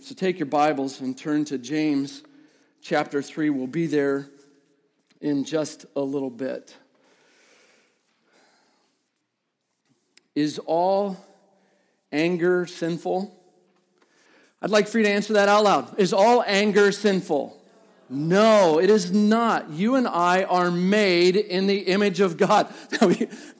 So take your Bibles and turn to James chapter 3. We'll be there in just a little bit. Is all anger sinful? I'd like for you to answer that out loud. Is all anger sinful? No, it is not. You and I are made in the image of God.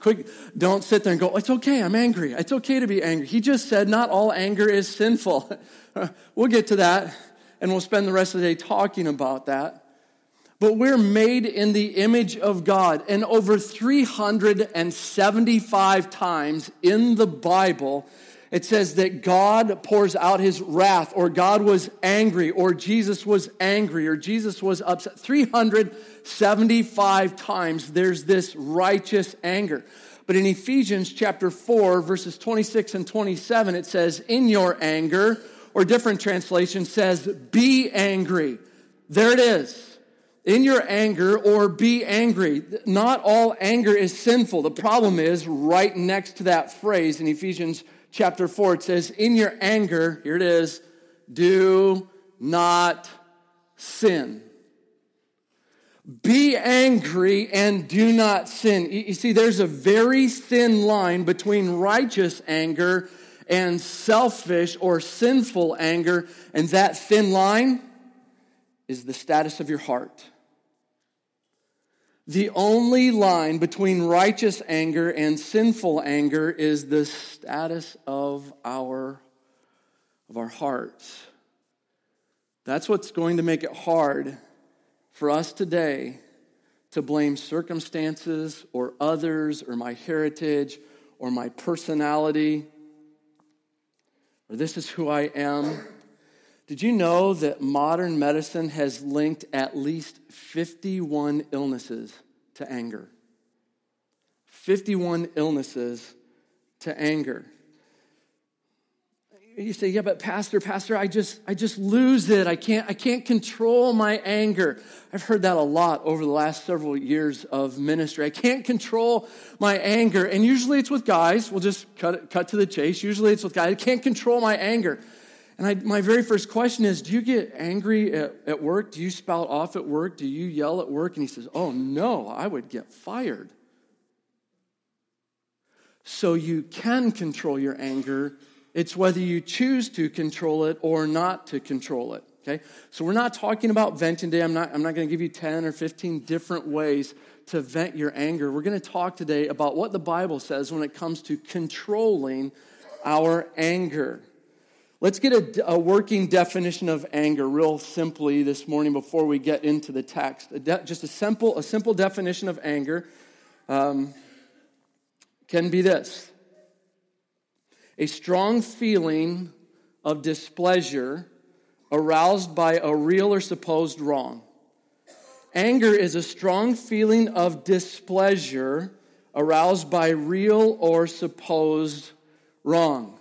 Quick, don't sit there and go, it's okay, I'm angry. It's okay to be angry. He just said not all anger is sinful. we'll get to that, and we'll spend the rest of the day talking about that. But we're made in the image of God. And over 375 times in the Bible, it says that God pours out his wrath, or God was angry, or Jesus was angry, or Jesus was upset. 375 times there's this righteous anger. But in Ephesians chapter 4, verses 26 and 27, it says, In your anger, or different translation says, Be angry. There it is. In your anger, or be angry. Not all anger is sinful. The problem is right next to that phrase in Ephesians chapter 4, it says, In your anger, here it is, do not sin. Be angry and do not sin. You see, there's a very thin line between righteous anger and selfish or sinful anger, and that thin line is the status of your heart. The only line between righteous anger and sinful anger is the status of our, of our hearts. That's what's going to make it hard for us today to blame circumstances or others or my heritage or my personality or this is who I am. Did you know that modern medicine has linked at least 51 illnesses to anger? 51 illnesses to anger. You say, yeah, but pastor, pastor, I just, I just lose it. I can't, I can't control my anger. I've heard that a lot over the last several years of ministry. I can't control my anger. And usually it's with guys. We'll just cut, cut to the chase. Usually it's with guys. I can't control my anger. And I, my very first question is Do you get angry at, at work? Do you spout off at work? Do you yell at work? And he says, Oh, no, I would get fired. So you can control your anger. It's whether you choose to control it or not to control it. Okay? So we're not talking about venting today. I'm not, I'm not going to give you 10 or 15 different ways to vent your anger. We're going to talk today about what the Bible says when it comes to controlling our anger. Let's get a, a, working definition of anger real simply this morning before we get into the text. A de- just a simple, a simple definition of anger um, can be this a strong feeling of displeasure aroused by a real or supposed wrong. Anger is a strong feeling of displeasure aroused by real or supposed wrong.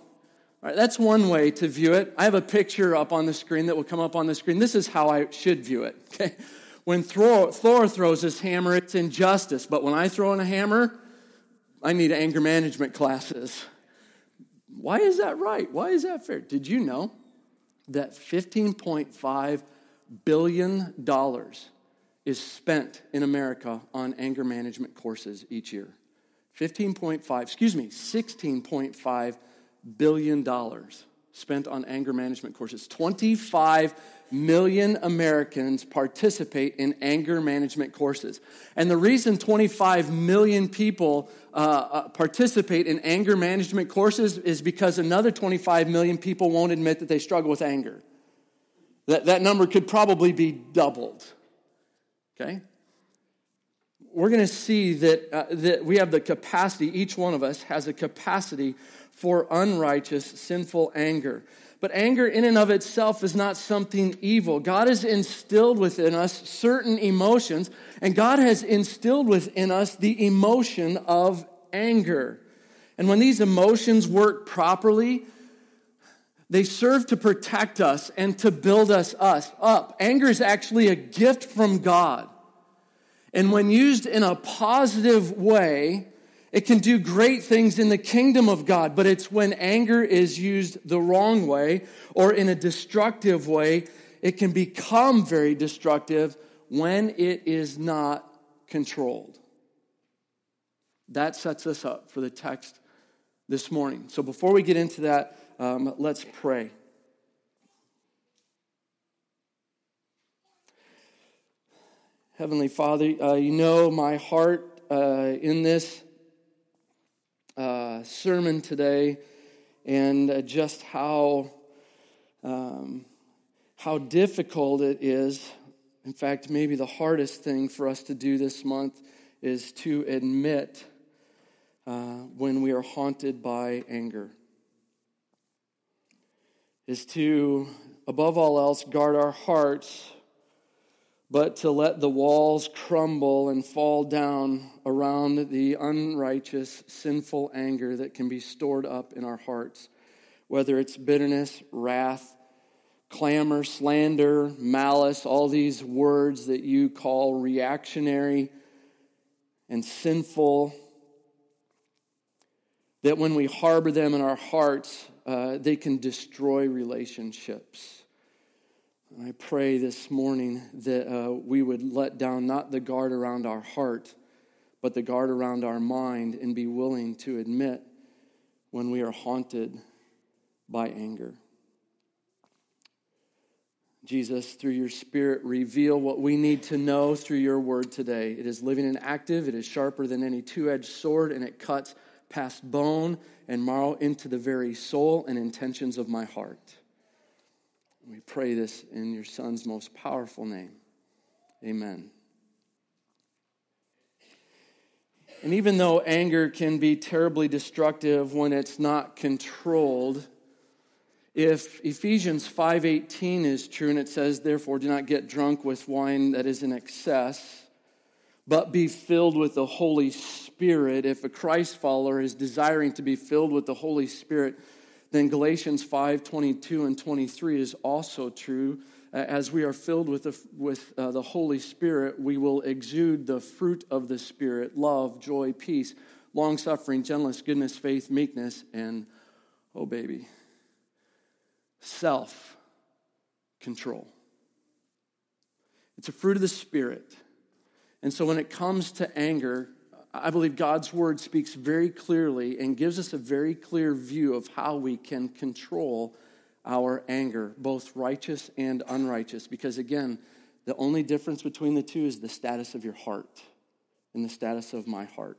All right, that's one way to view it. I have a picture up on the screen that will come up on the screen. This is how I should view it. Okay? When Thor, Thor throws his hammer, it's injustice. But when I throw in a hammer, I need anger management classes. Why is that right? Why is that fair? Did you know that $15.5 billion is spent in America on anger management courses each year? 15.5, excuse me, 16.5 billion dollars spent on anger management courses. 25 million Americans participate in anger management courses. And the reason 25 million people uh, uh, participate in anger management courses is because another 25 million people won't admit that they struggle with anger. That, that number could probably be doubled. Okay? We're going to see that, uh, that we have the capacity, each one of us has a capacity for unrighteous, sinful anger. But anger, in and of itself, is not something evil. God has instilled within us certain emotions, and God has instilled within us the emotion of anger. And when these emotions work properly, they serve to protect us and to build us, up. Anger is actually a gift from God. And when used in a positive way, It can do great things in the kingdom of God, but it's when anger is used the wrong way or in a destructive way, it can become very destructive when it is not controlled. That sets us up for the text this morning. So before we get into that, um, let's pray. Heavenly Father, uh, you know my heart uh, in this sermon today and uh, just how, um, how difficult it is. In fact, maybe the hardest thing for us to do this month is to admit uh, when we are haunted by anger, is to, above all else, guard our hearts but to let the walls crumble and fall down around the unrighteous, sinful anger that can be stored up in our hearts, whether it's bitterness, wrath, clamor, slander, malice, all these words that you call reactionary and sinful, that when we harbor them in our hearts, uh, they can destroy relationships. I pray this morning that uh, we would let down not the guard around our heart, but the guard around our mind and be willing to admit when we are haunted by anger. Jesus, through your Spirit, reveal what we need to know through your word today. It is living and active, it is sharper than any two edged sword, and it cuts past bone and marrow into the very soul and intentions of my heart. We pray this in your Son's most powerful name. Amen. And even though anger can be terribly destructive when it's not controlled, if Ephesians 5:18 is true and it says therefore do not get drunk with wine that is in excess, but be filled with the Holy Spirit, if a Christ follower is desiring to be filled with the Holy Spirit, then Galatians 5 22 and 23 is also true. As we are filled with the, with, uh, the Holy Spirit, we will exude the fruit of the Spirit love, joy, peace, long suffering, gentleness, goodness, faith, meekness, and, oh baby, self control. It's a fruit of the Spirit. And so when it comes to anger, I believe God's word speaks very clearly and gives us a very clear view of how we can control our anger, both righteous and unrighteous. Because again, the only difference between the two is the status of your heart and the status of my heart.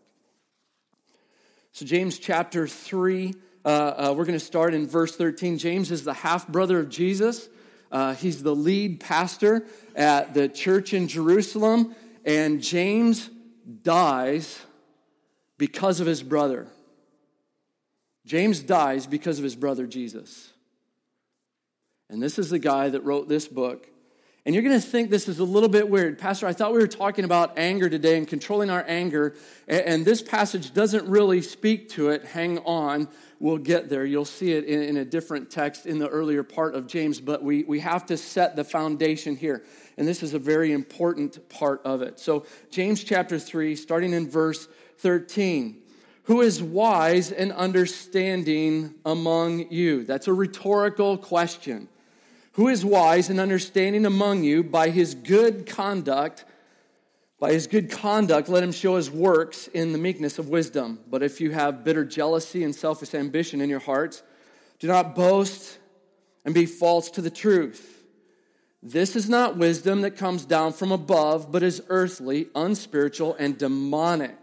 So, James chapter 3, uh, uh, we're going to start in verse 13. James is the half brother of Jesus. Uh, he's the lead pastor at the church in Jerusalem. And James dies because of his brother. James dies because of his brother Jesus. And this is the guy that wrote this book. And you're going to think this is a little bit weird. Pastor, I thought we were talking about anger today and controlling our anger, and this passage doesn't really speak to it. Hang on, we'll get there. You'll see it in, a different text in the earlier part of James, but we, we have to set the foundation here. And this is a very important part of it. So, James chapter 3, starting in verse 13. Who is wise and understanding among you? That's a rhetorical question. Who is wise and understanding among you by his good conduct? By his good conduct, let him show his works in the meekness of wisdom. But if you have bitter jealousy and selfish ambition in your hearts, do not boast and be false to the truth. This is not wisdom that comes down from above, but is earthly, unspiritual, and demonic.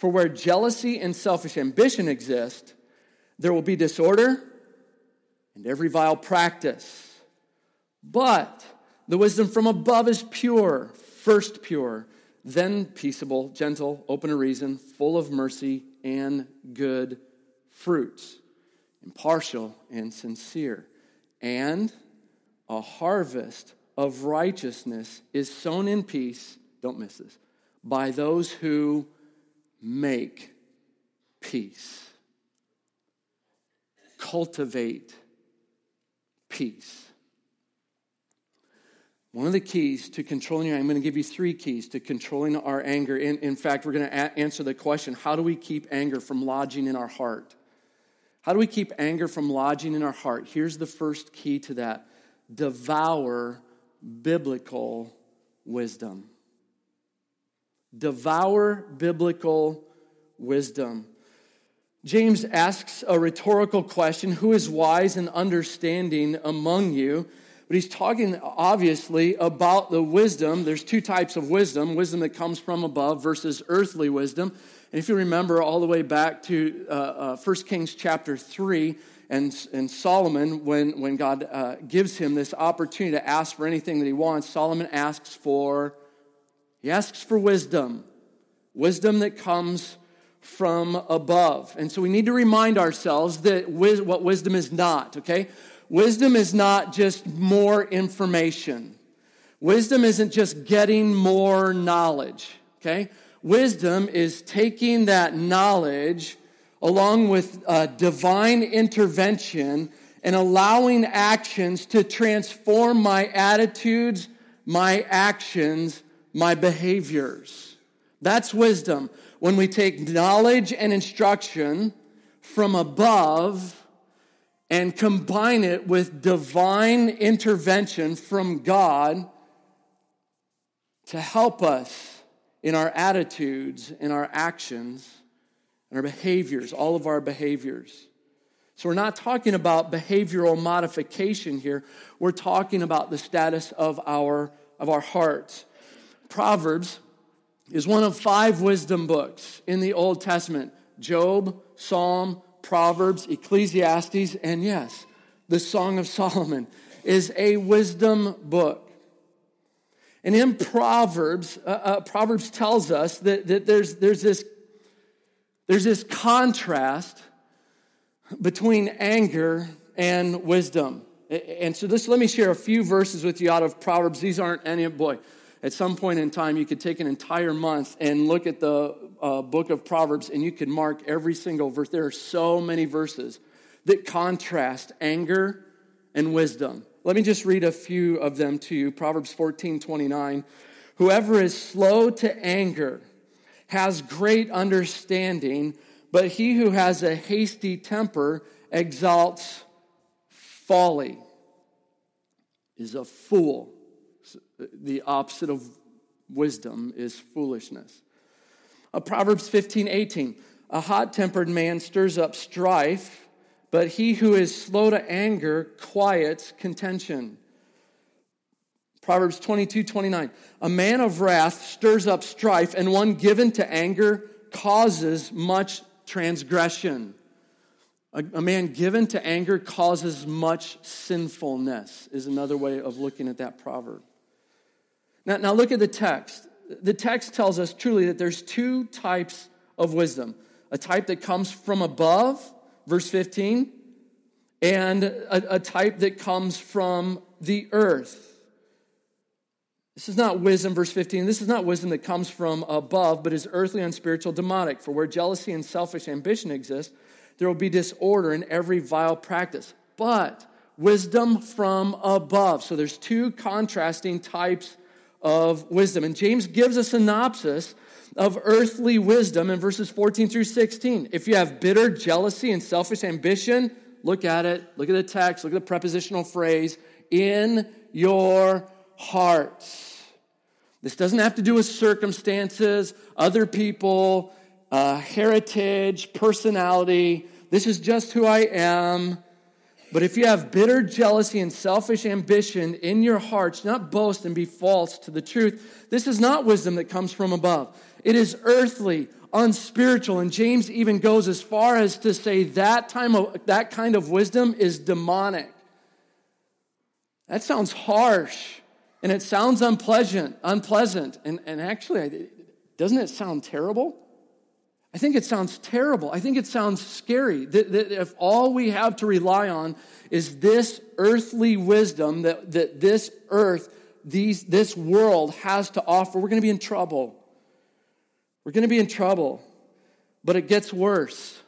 For where jealousy and selfish ambition exist, there will be disorder and every vile practice. But the wisdom from above is pure, first pure, then peaceable, gentle, open to reason, full of mercy and good fruits, impartial and sincere. And a harvest of righteousness is sown in peace, don't miss this, by those who make peace. Cultivate peace. One of the keys to controlling your I'm going to give you three keys to controlling our anger. In, in fact, we're going to a- answer the question how do we keep anger from lodging in our heart? How do we keep anger from lodging in our heart? Here's the first key to that devour biblical wisdom. Devour biblical wisdom. James asks a rhetorical question Who is wise and understanding among you? But he's talking obviously about the wisdom. There's two types of wisdom wisdom that comes from above versus earthly wisdom. And if you remember all the way back to uh, uh, 1 Kings chapter 3, and, and Solomon, when, when God uh, gives him this opportunity to ask for anything that he wants, Solomon asks for, he asks for wisdom. Wisdom that comes from above. And so we need to remind ourselves that what wisdom is not, okay? Wisdom is not just more information. Wisdom isn't just getting more knowledge, okay? Wisdom is taking that knowledge along with uh, divine intervention and allowing actions to transform my attitudes, my actions, my behaviors. That's wisdom. When we take knowledge and instruction from above and combine it with divine intervention from God to help us in our attitudes, in our actions, and our behaviors, all of our behaviors. So we're not talking about behavioral modification here. We're talking about the status of our, of our hearts. Proverbs is one of five wisdom books in the Old Testament Job, Psalm, Proverbs, Ecclesiastes, and yes, the Song of Solomon is a wisdom book. And in Proverbs, uh, uh, Proverbs tells us that, that there's, there's, this, there's this contrast between anger and wisdom. And so this, let me share a few verses with you out of Proverbs. These aren't any, boy, at some point in time, you could take an entire month and look at the uh, book of Proverbs and you could mark every single verse. There are so many verses that contrast anger and wisdom. Let me just read a few of them to you. Proverbs 14 29. Whoever is slow to anger has great understanding, but he who has a hasty temper exalts folly, is a fool. The opposite of wisdom is foolishness. Uh, Proverbs 15, 18. A hot tempered man stirs up strife, but he who is slow to anger quiets contention. Proverbs 22, 29. A man of wrath stirs up strife, and one given to anger causes much transgression. A, a, man given to anger causes much sinfulness, is another way of looking at that proverb. Now, now look at the text the text tells us truly that there's two types of wisdom a type that comes from above, verse 15, and a, a type that comes from the earth. This is not wisdom, verse 15. This is not wisdom that comes from above, but is earthly, unspiritual, demonic. For where jealousy and selfish ambition exist, there will be disorder in every vile practice. But wisdom from above. So there's two contrasting types of wisdom. And James gives a synopsis of earthly wisdom in verses 14 through 16. If you have bitter jealousy and selfish ambition, look at it, look at the text, look at the prepositional phrase, in your hearts. This doesn't have to do with circumstances, other people, uh, heritage, personality. This is just who I am. But if you have bitter jealousy and selfish ambition in your hearts, not boast and be false to the truth, this is not wisdom that comes from above. It is earthly, unspiritual. And James even goes as far as to say that, time of, that kind of wisdom is demonic. That sounds harsh and it sounds unpleasant, unpleasant. And, and actually, doesn't it sound terrible? I think it sounds terrible. I think it sounds scary that, that, if all we have to rely on is this earthly wisdom that, that this earth, these, this world has to offer, we're going to be in trouble. We're going to be in trouble. But it gets worse.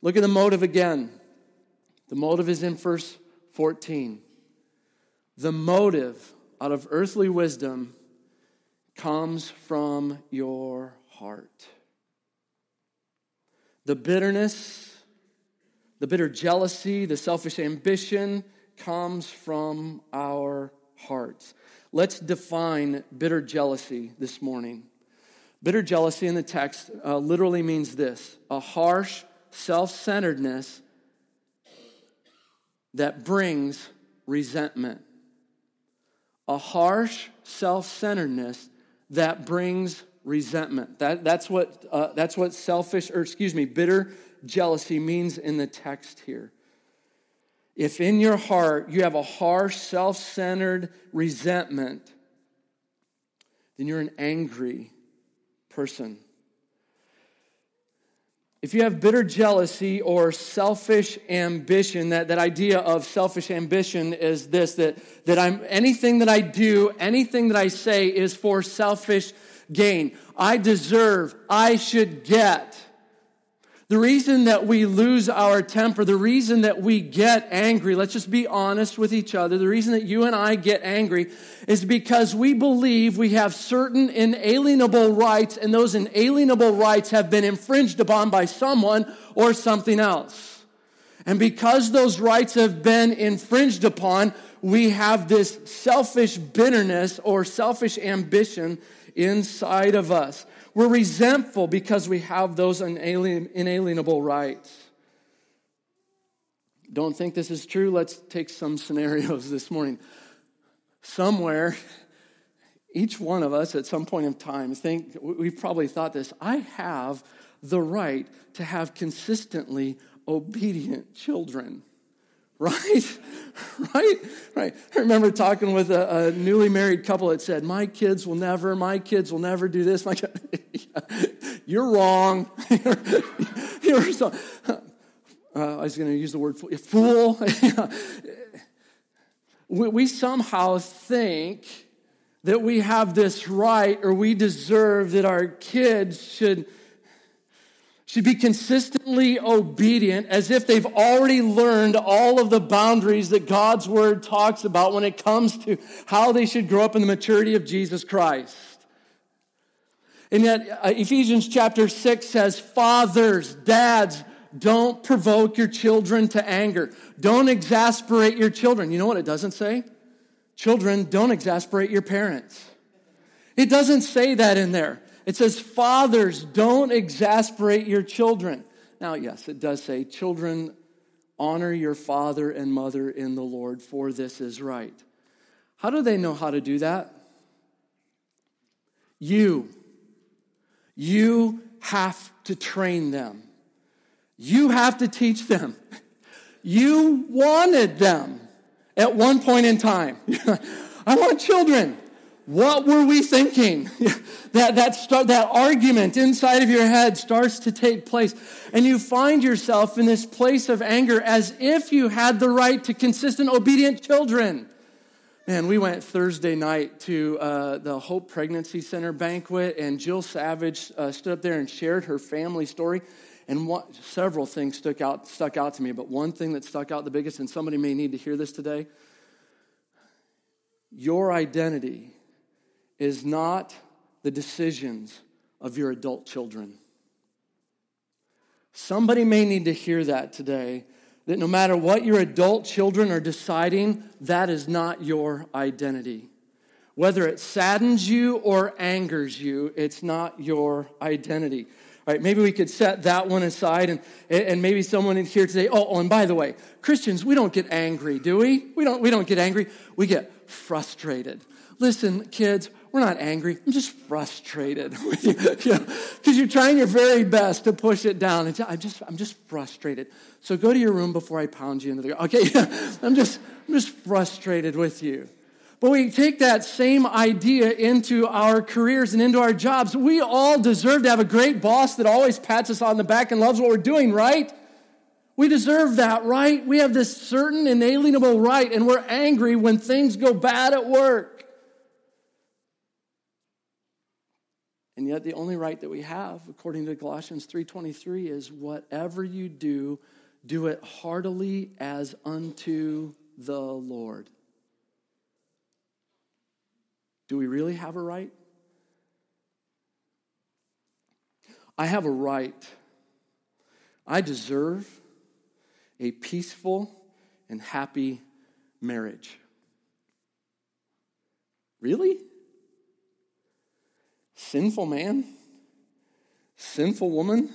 Look at the motive again. The motive is in verse 14. The motive out of earthly wisdom comes from your heart. The bitterness, the bitter jealousy, the selfish ambition comes from our hearts. Let's define bitter jealousy this morning. Bitter jealousy in the text uh, literally means this a harsh self centeredness that brings resentment. A harsh self centeredness that brings resentment. That, that's, what, uh, that's what selfish, or excuse me, bitter jealousy means in the text here. If in your heart you have a harsh, self centered resentment, then you're an angry person. If you have bitter jealousy or selfish ambition, that, that idea of selfish ambition is this that, that I'm anything that I do, anything that I say is for selfish gain. I deserve, I should get. The reason that we lose our temper, the reason that we get angry, let's just be honest with each other. The reason that you and I get angry is because we believe we have certain inalienable rights, and those inalienable rights have been infringed upon by someone or something else. And because those rights have been infringed upon, we have this selfish bitterness or selfish ambition inside of us. We're resentful because we have those inalienable rights. Don't think this is true? Let's take some scenarios this morning. Somewhere, each one of us at some point in time think we've probably thought this I have the right to have consistently obedient children. Right? Right? Right. I remember talking with a, a, newly married couple that said, My kids will never, my kids will never do this. My You're wrong. you're, so, uh, I was going to use the word fool. we, we somehow think that we have this right or we deserve that our kids should should be consistently obedient as if they've already learned all of the boundaries that God's word talks about when it comes to how they should grow up in the maturity of Jesus Christ. And yet, uh, Ephesians chapter 6 says, Fathers, dads, don't provoke your children to anger. Don't exasperate your children. You know what it doesn't say? Children, don't exasperate your parents. It doesn't say that in there. It says, Fathers, don't exasperate your children. Now, yes, it does say, Children, honor your father and mother in the Lord, for this is right. How do they know how to do that? You. You have to train them. You have to teach them. You wanted them at one point in time. I want children. What were we thinking? that, that, start, that argument inside of your head starts to take place. And you find yourself in this place of anger as if you had the right to consistent, obedient children. Man, we went Thursday night to uh, the Hope Pregnancy Center banquet, and Jill Savage uh, stood up there and shared her family story. And what, several things stuck out, stuck out to me, but one thing that stuck out the biggest, and somebody may need to hear this today your identity is not the decisions of your adult children. Somebody may need to hear that today that no matter what your adult children are deciding, that is not your identity. Whether it saddens you or angers you, it's not your identity. All right, maybe we could set that one aside and, and maybe someone in here today, oh, oh, and by the way, Christians, we don't get angry, do we? We don't, we don't get angry. We get frustrated. Listen, kids, we're not angry. I'm just frustrated with you, because you know, you're trying your very best to push it down. And I'm just, I'm just frustrated. So go to your room before I pound you into the. Okay, I'm just, I'm just frustrated with you. But we take that same idea into our careers and into our jobs. We all deserve to have a great boss that always pats us on the back and loves what we're doing, right? We deserve that, right? We have this certain inalienable right, and we're angry when things go bad at work. And yet the only right that we have, according to Colossians 3:23, is whatever you do, do it heartily as unto the Lord. Do we really have a right? I have a right. I deserve a peaceful and happy marriage. Really? Sinful man? Sinful woman?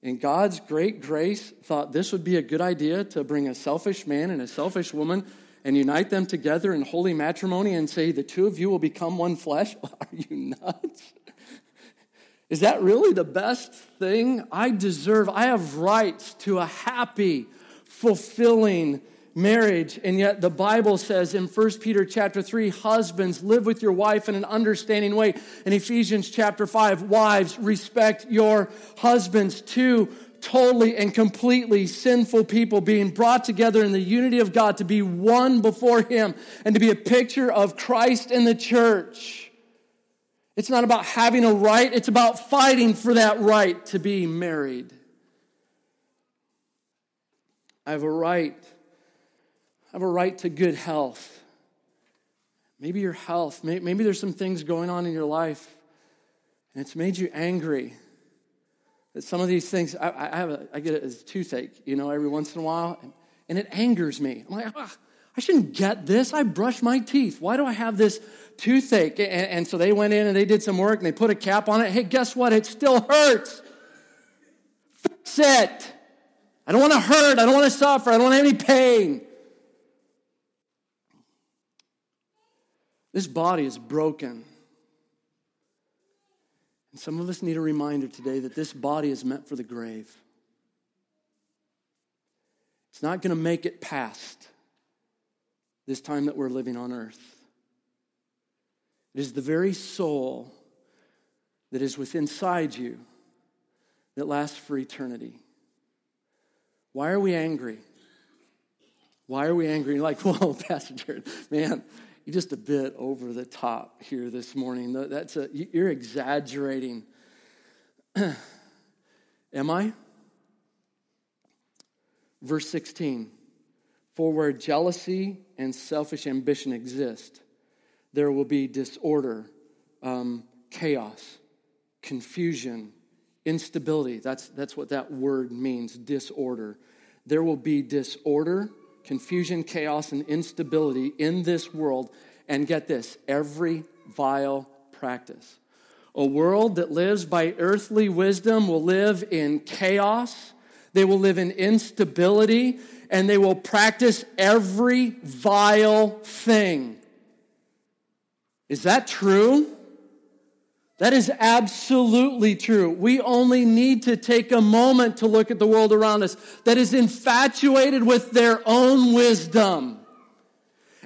In God's great grace, thought this would be a good idea to bring a selfish man and a selfish woman and unite them together in holy matrimony and say, the two of you will become one flesh? Are you nuts? Is that really the best thing? I deserve, I have rights to a happy, fulfilling marriage. And yet the Bible says in 1 Peter chapter 3, husbands, live with your wife in an understanding way. In Ephesians chapter 5, wives, respect your husbands. Two totally and completely sinful people being brought together in the unity of God to be one before Him and to be a picture of Christ in the church. It's not about having a right, it's about fighting for that right to be married. I have a right. I have a right to good health. Maybe your health, maybe there's some things going on in your life and it's made you angry. That some of these things, I, I have a, I get it as toothache, you know, every once in a while, and, and it angers me. I'm like, ah, I shouldn't get this. I brush my teeth. Why do I have this toothache. And, and so they went in and they did some work and they put a cap on it. Hey, guess what? It still hurts. Fix it. I don't want to hurt. I don't want to suffer. I don't want any pain. This body is broken. And some of us need a reminder today that this body is meant for the grave. It's not going to make it past this time that we're living on earth. It is the very soul that is within inside you that lasts for eternity. Why are we angry? Why are we angry? Like, well, Pastor Jared, man, just a bit over the top here this morning. That's a, you're exaggerating. Am I? Verse 16 For where jealousy and selfish ambition exist, there will be disorder, um, chaos, confusion, instability. That's, that's what that word means disorder. There will be disorder, confusion, chaos, and instability in this world. And get this every vile practice. A world that lives by earthly wisdom will live in chaos, they will live in instability, and they will practice every vile thing. Is that true? That is absolutely true. We only need to take a moment to look at the world around us that is infatuated with their own wisdom.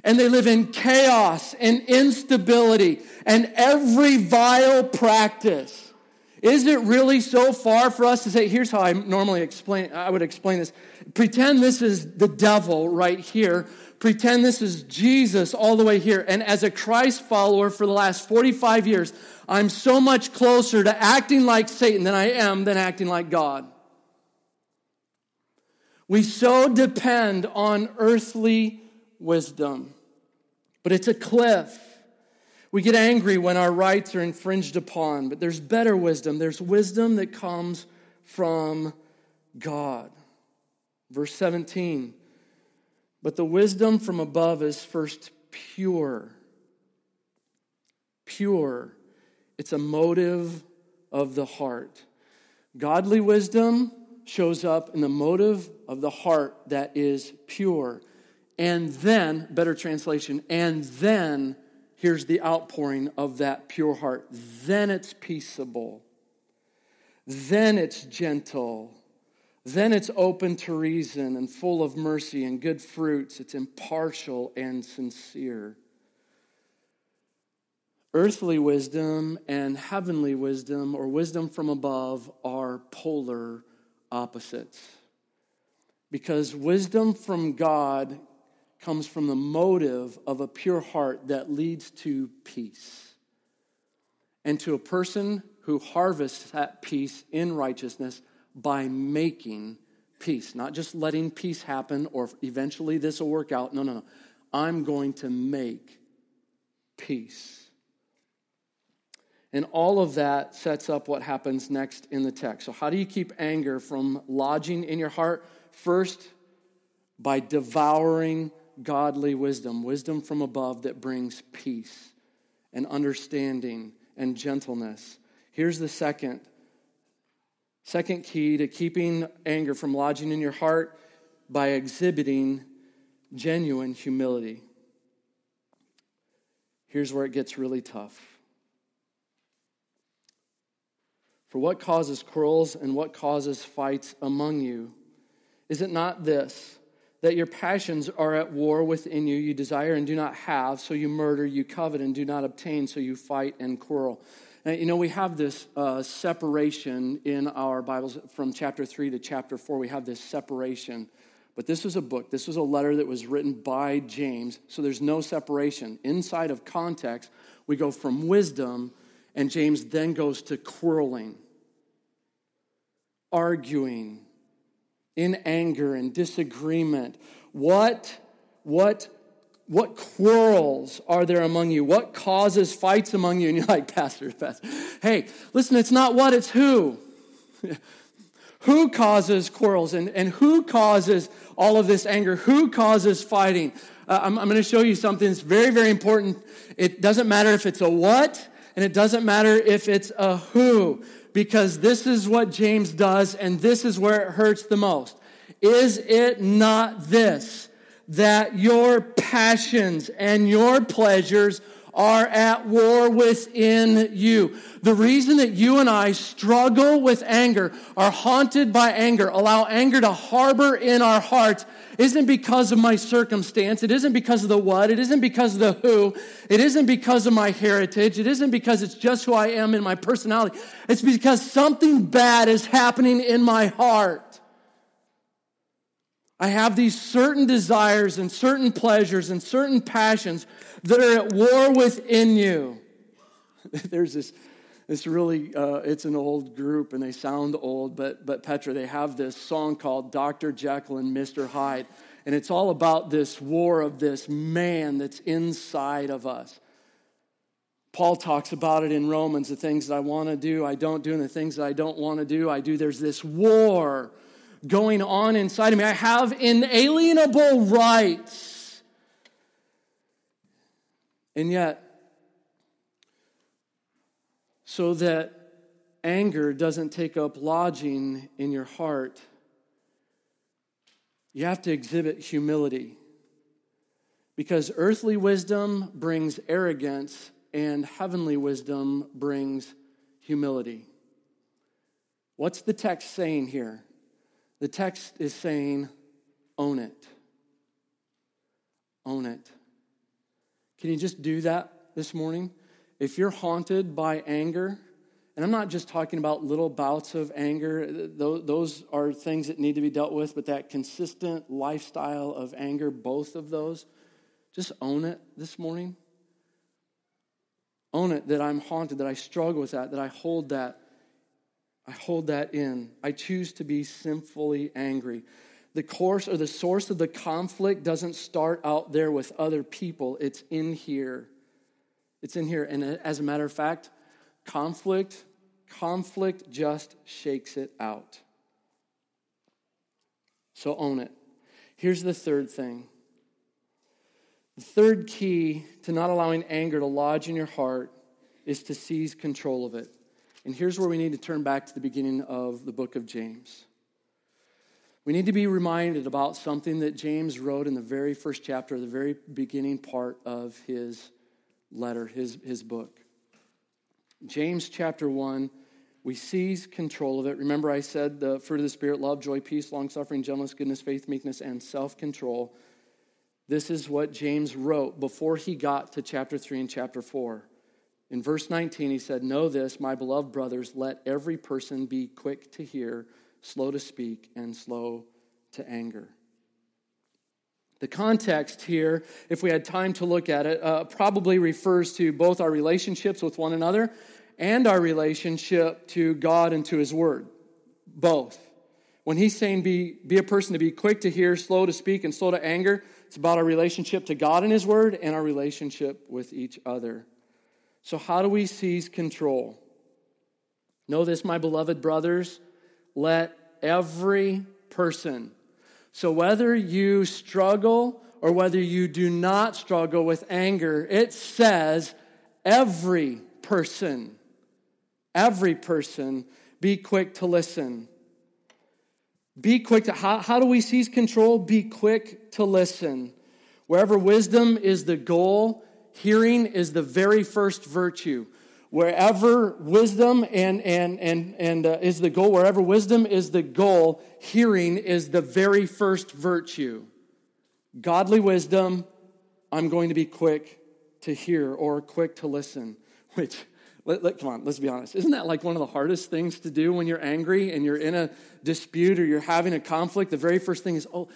And they live in chaos and instability and every vile practice. Is it really so far for us to say, here's how I normally explain, I would explain this. Pretend this is the devil right here pretend this is Jesus all the way here. And as a Christ follower for the last 45 years, I'm so much closer to acting like Satan than I am than acting like God. We so depend on earthly wisdom, but it's a cliff. We get angry when our rights are infringed upon, but there's better wisdom. There's wisdom that comes from God. Verse 17 but the wisdom from above is first pure. Pure. It's a motive of the heart. Godly wisdom shows up in the motive of the heart that is pure. And then, better translation, and then here's the outpouring of that pure heart. Then it's peaceable. Then it's gentle. Then it's open to reason and full of mercy and good fruits. It's impartial and sincere. Earthly wisdom and heavenly wisdom, or wisdom from above, are polar opposites. Because wisdom from God comes from the motive of a pure heart that leads to peace. And to a person who harvests that peace in righteousness, by making peace, not just letting peace happen or eventually this will work out. No, no, no. I'm going to make peace. And all of that sets up what happens next in the text. So, how do you keep anger from lodging in your heart? First, by devouring godly wisdom, wisdom from above that brings peace and understanding and gentleness. Here's the second. Second key to keeping anger from lodging in your heart by exhibiting genuine humility. Here's where it gets really tough. For what causes quarrels and what causes fights among you? Is it not this? that your passions are at war within you. You desire and do not have, so you murder. You covet and do not obtain, so you fight and quarrel. You know, we have this uh, separation in our Bibles from chapter 3 to chapter 4. We have this separation. But this was a book, this was a letter that was written by James, so there's no separation. Inside of context, we go from wisdom, and James then goes to quarreling, arguing, in anger and disagreement? What, what, what quarrels are there among you? What causes fights among you? And you're like, Pastor, Pastor. Hey, listen, it's not what, it's who. who causes quarrels and, and who causes all of this anger? Who causes fighting? Uh, I'm, I'm going to show you something that's very, very important. It doesn't matter if it's a what, and it doesn't matter if it's a who because this is what James does, and this is where it hurts the most. Is it not this, that your passions and your pleasures are at war within you. The reason that you and I struggle with anger, are haunted by anger, allow anger to harbor in our hearts, isn't because of my circumstance. It isn't because of the what. It isn't because of the who. It isn't because of my heritage. It isn't because it's just who I am in my personality. It's because something bad is happening in my heart. I have these certain desires and certain pleasures and certain passions that are at war within you. There's this it's really uh, it's an old group and they sound old but but petra they have this song called dr jekyll and mr hyde. And it's all about this war of this man that's inside of us. Paul talks about it in romans the things that i want to do i don't do and the things that i don't want to do i do. There's this war going on inside of me i have inalienable rights and yet so that anger doesn't take up lodging in your heart, you have to exhibit humility. Because earthly wisdom brings arrogance, and heavenly wisdom brings humility. What's the text saying here? The text is saying, own it. Own it. Can you just do that this morning? If you're haunted by anger, and I'm not just talking about little bouts of anger, those are things that need to be dealt with, but that consistent lifestyle of anger, both of those, just own it this morning. Own it that I'm haunted, that I struggle with that, that I hold that. I hold that in. I choose to be sinfully angry. The course or the source of the conflict doesn't start out there with other people, it's in here. It's in here. And as a matter of fact, conflict, conflict just shakes it out. So own it. Here's the third thing. The third key to not allowing anger to lodge in your heart is to seize control of it. And here's where we need to turn back to the beginning of the book of James. We need to be reminded about something that James wrote in the very first chapter, the very beginning part of his letter, his, his book. James chapter 1, we seize control of it. Remember, I said the fruit of the Spirit love, joy, peace, long suffering, gentleness, goodness, faith, meekness, and self control. This is what James wrote before he got to chapter 3 and chapter 4. In verse 19, he said, Know this, my beloved brothers, let every person be quick to hear, slow to speak, and slow to anger. The context here, if we had time to look at it, uh, probably refers to both our relationships with one another and our relationship to God and to His Word. Both. When he's saying be, be a person to be quick to hear, slow to speak, and slow to anger, it's about our relationship to God and His Word and our relationship with each other. So, how do we seize control? Know this, my beloved brothers. Let every person, so whether you struggle or whether you do not struggle with anger, it says every person, every person, be quick to listen. Be quick to, how, how do we seize control? Be quick to listen. Wherever wisdom is the goal, hearing is the very first virtue. Wherever wisdom and, and, and, and uh, is the goal, wherever wisdom is the goal, hearing is the very first virtue. Godly wisdom, I'm going to be quick to hear or quick to listen, which let, let, come on, let's be honest. Isn't that like one of the hardest things to do when you're angry and you're in a dispute or you're having a conflict? The very first thing is, oh,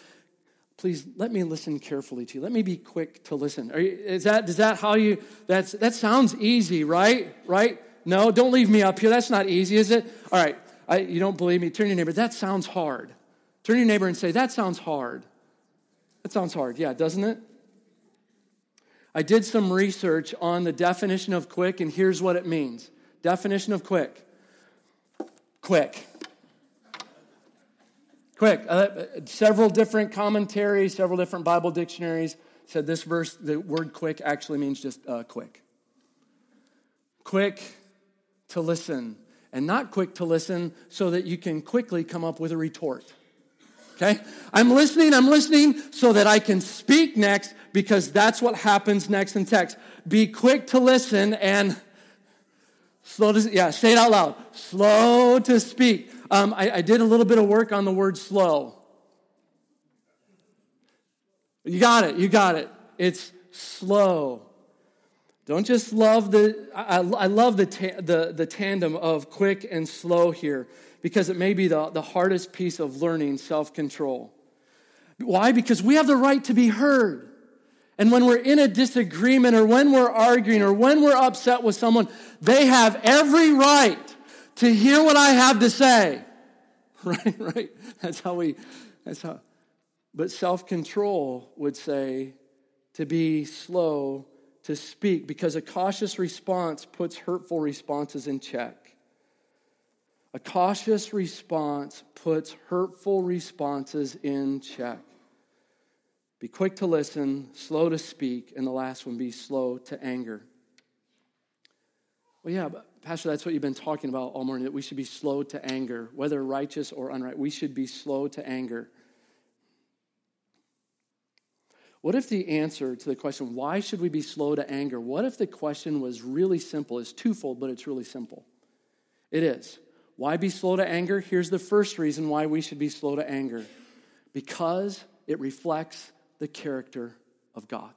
please let me listen carefully to you. Let me be quick to listen. You, is that, is that how you, that's, that sounds easy, right? Right? No, don't leave me up here. That's not easy, is it? All right, I, you don't believe me. Turn your neighbor. That sounds hard. Turn your neighbor and say, that sounds hard. That sounds hard. Yeah, doesn't it? I did some research on the definition of quick, and here's what it means. Definition of quick quick. Quick. Uh, several different commentaries, several different Bible dictionaries said this verse, the word quick actually means just uh, quick. Quick to listen, and not quick to listen so that you can quickly come up with a retort. Okay? I'm listening, I'm listening so that I can speak next because that's what happens next in text. Be quick to listen and slow to, yeah, say it out loud. Slow to speak. Um, I, I did a little bit of work on the word slow. You got it, you got it. It's slow. Don't just love the, I, I love the, ta- the, the tandem of quick and slow here because it may be the, the hardest piece of learning self control. Why? Because we have the right to be heard. And when we're in a disagreement or when we're arguing or when we're upset with someone, they have every right to hear what I have to say. Right, right? That's how we, that's how. But self control would say to be slow to speak because a cautious response puts hurtful responses in check. A cautious response puts hurtful responses in check. Be quick to listen, slow to speak, and the last one, be slow to anger. Well, yeah, but Pastor, that's what you've been talking about all morning, that we should be slow to anger, whether righteous or unright. We should be slow to anger. What if the answer to the question, why should we be slow to anger? What if the question was really simple? It's twofold, but it's really simple. It is. Why be slow to anger? Here's the first reason why we should be slow to anger because it reflects the character of God.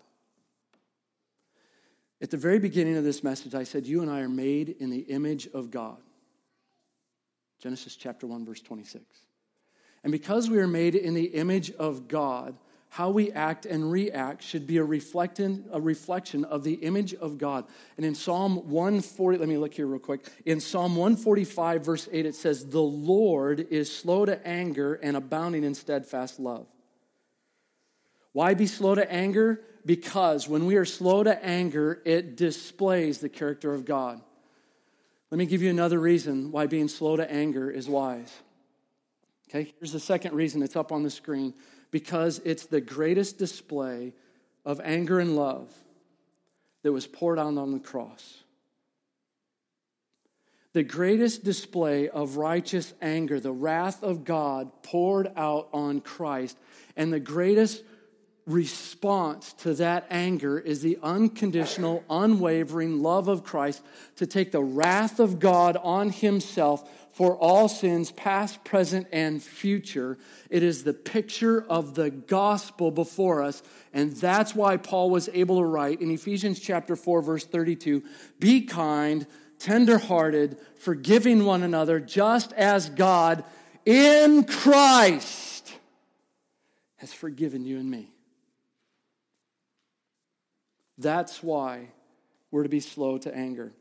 At the very beginning of this message, I said, You and I are made in the image of God. Genesis chapter 1, verse 26. And because we are made in the image of God, how we act and react should be a, reflecting, a reflection of the image of God. And in Psalm 140, let me look here real quick. In Psalm 145, verse 8, it says, The Lord is slow to anger and abounding in steadfast love. Why be slow to anger? Because when we are slow to anger, it displays the character of God. Let me give you another reason why being slow to anger is wise. Okay, here's the second reason, it's up on the screen because it's the greatest display of anger and love that was poured out on the cross. The greatest display of righteous anger, the wrath of God poured out on Christ, and the greatest response to that anger is the unconditional, unwavering love of Christ to take the wrath of God on himself for all sins, past, present, and future. It is the picture of the gospel before us. And that's why Paul was able to write in Ephesians chapter 4, verse 32 Be kind, tenderhearted, forgiving one another, just as God in Christ has forgiven you and me. That's why we're to be slow to anger.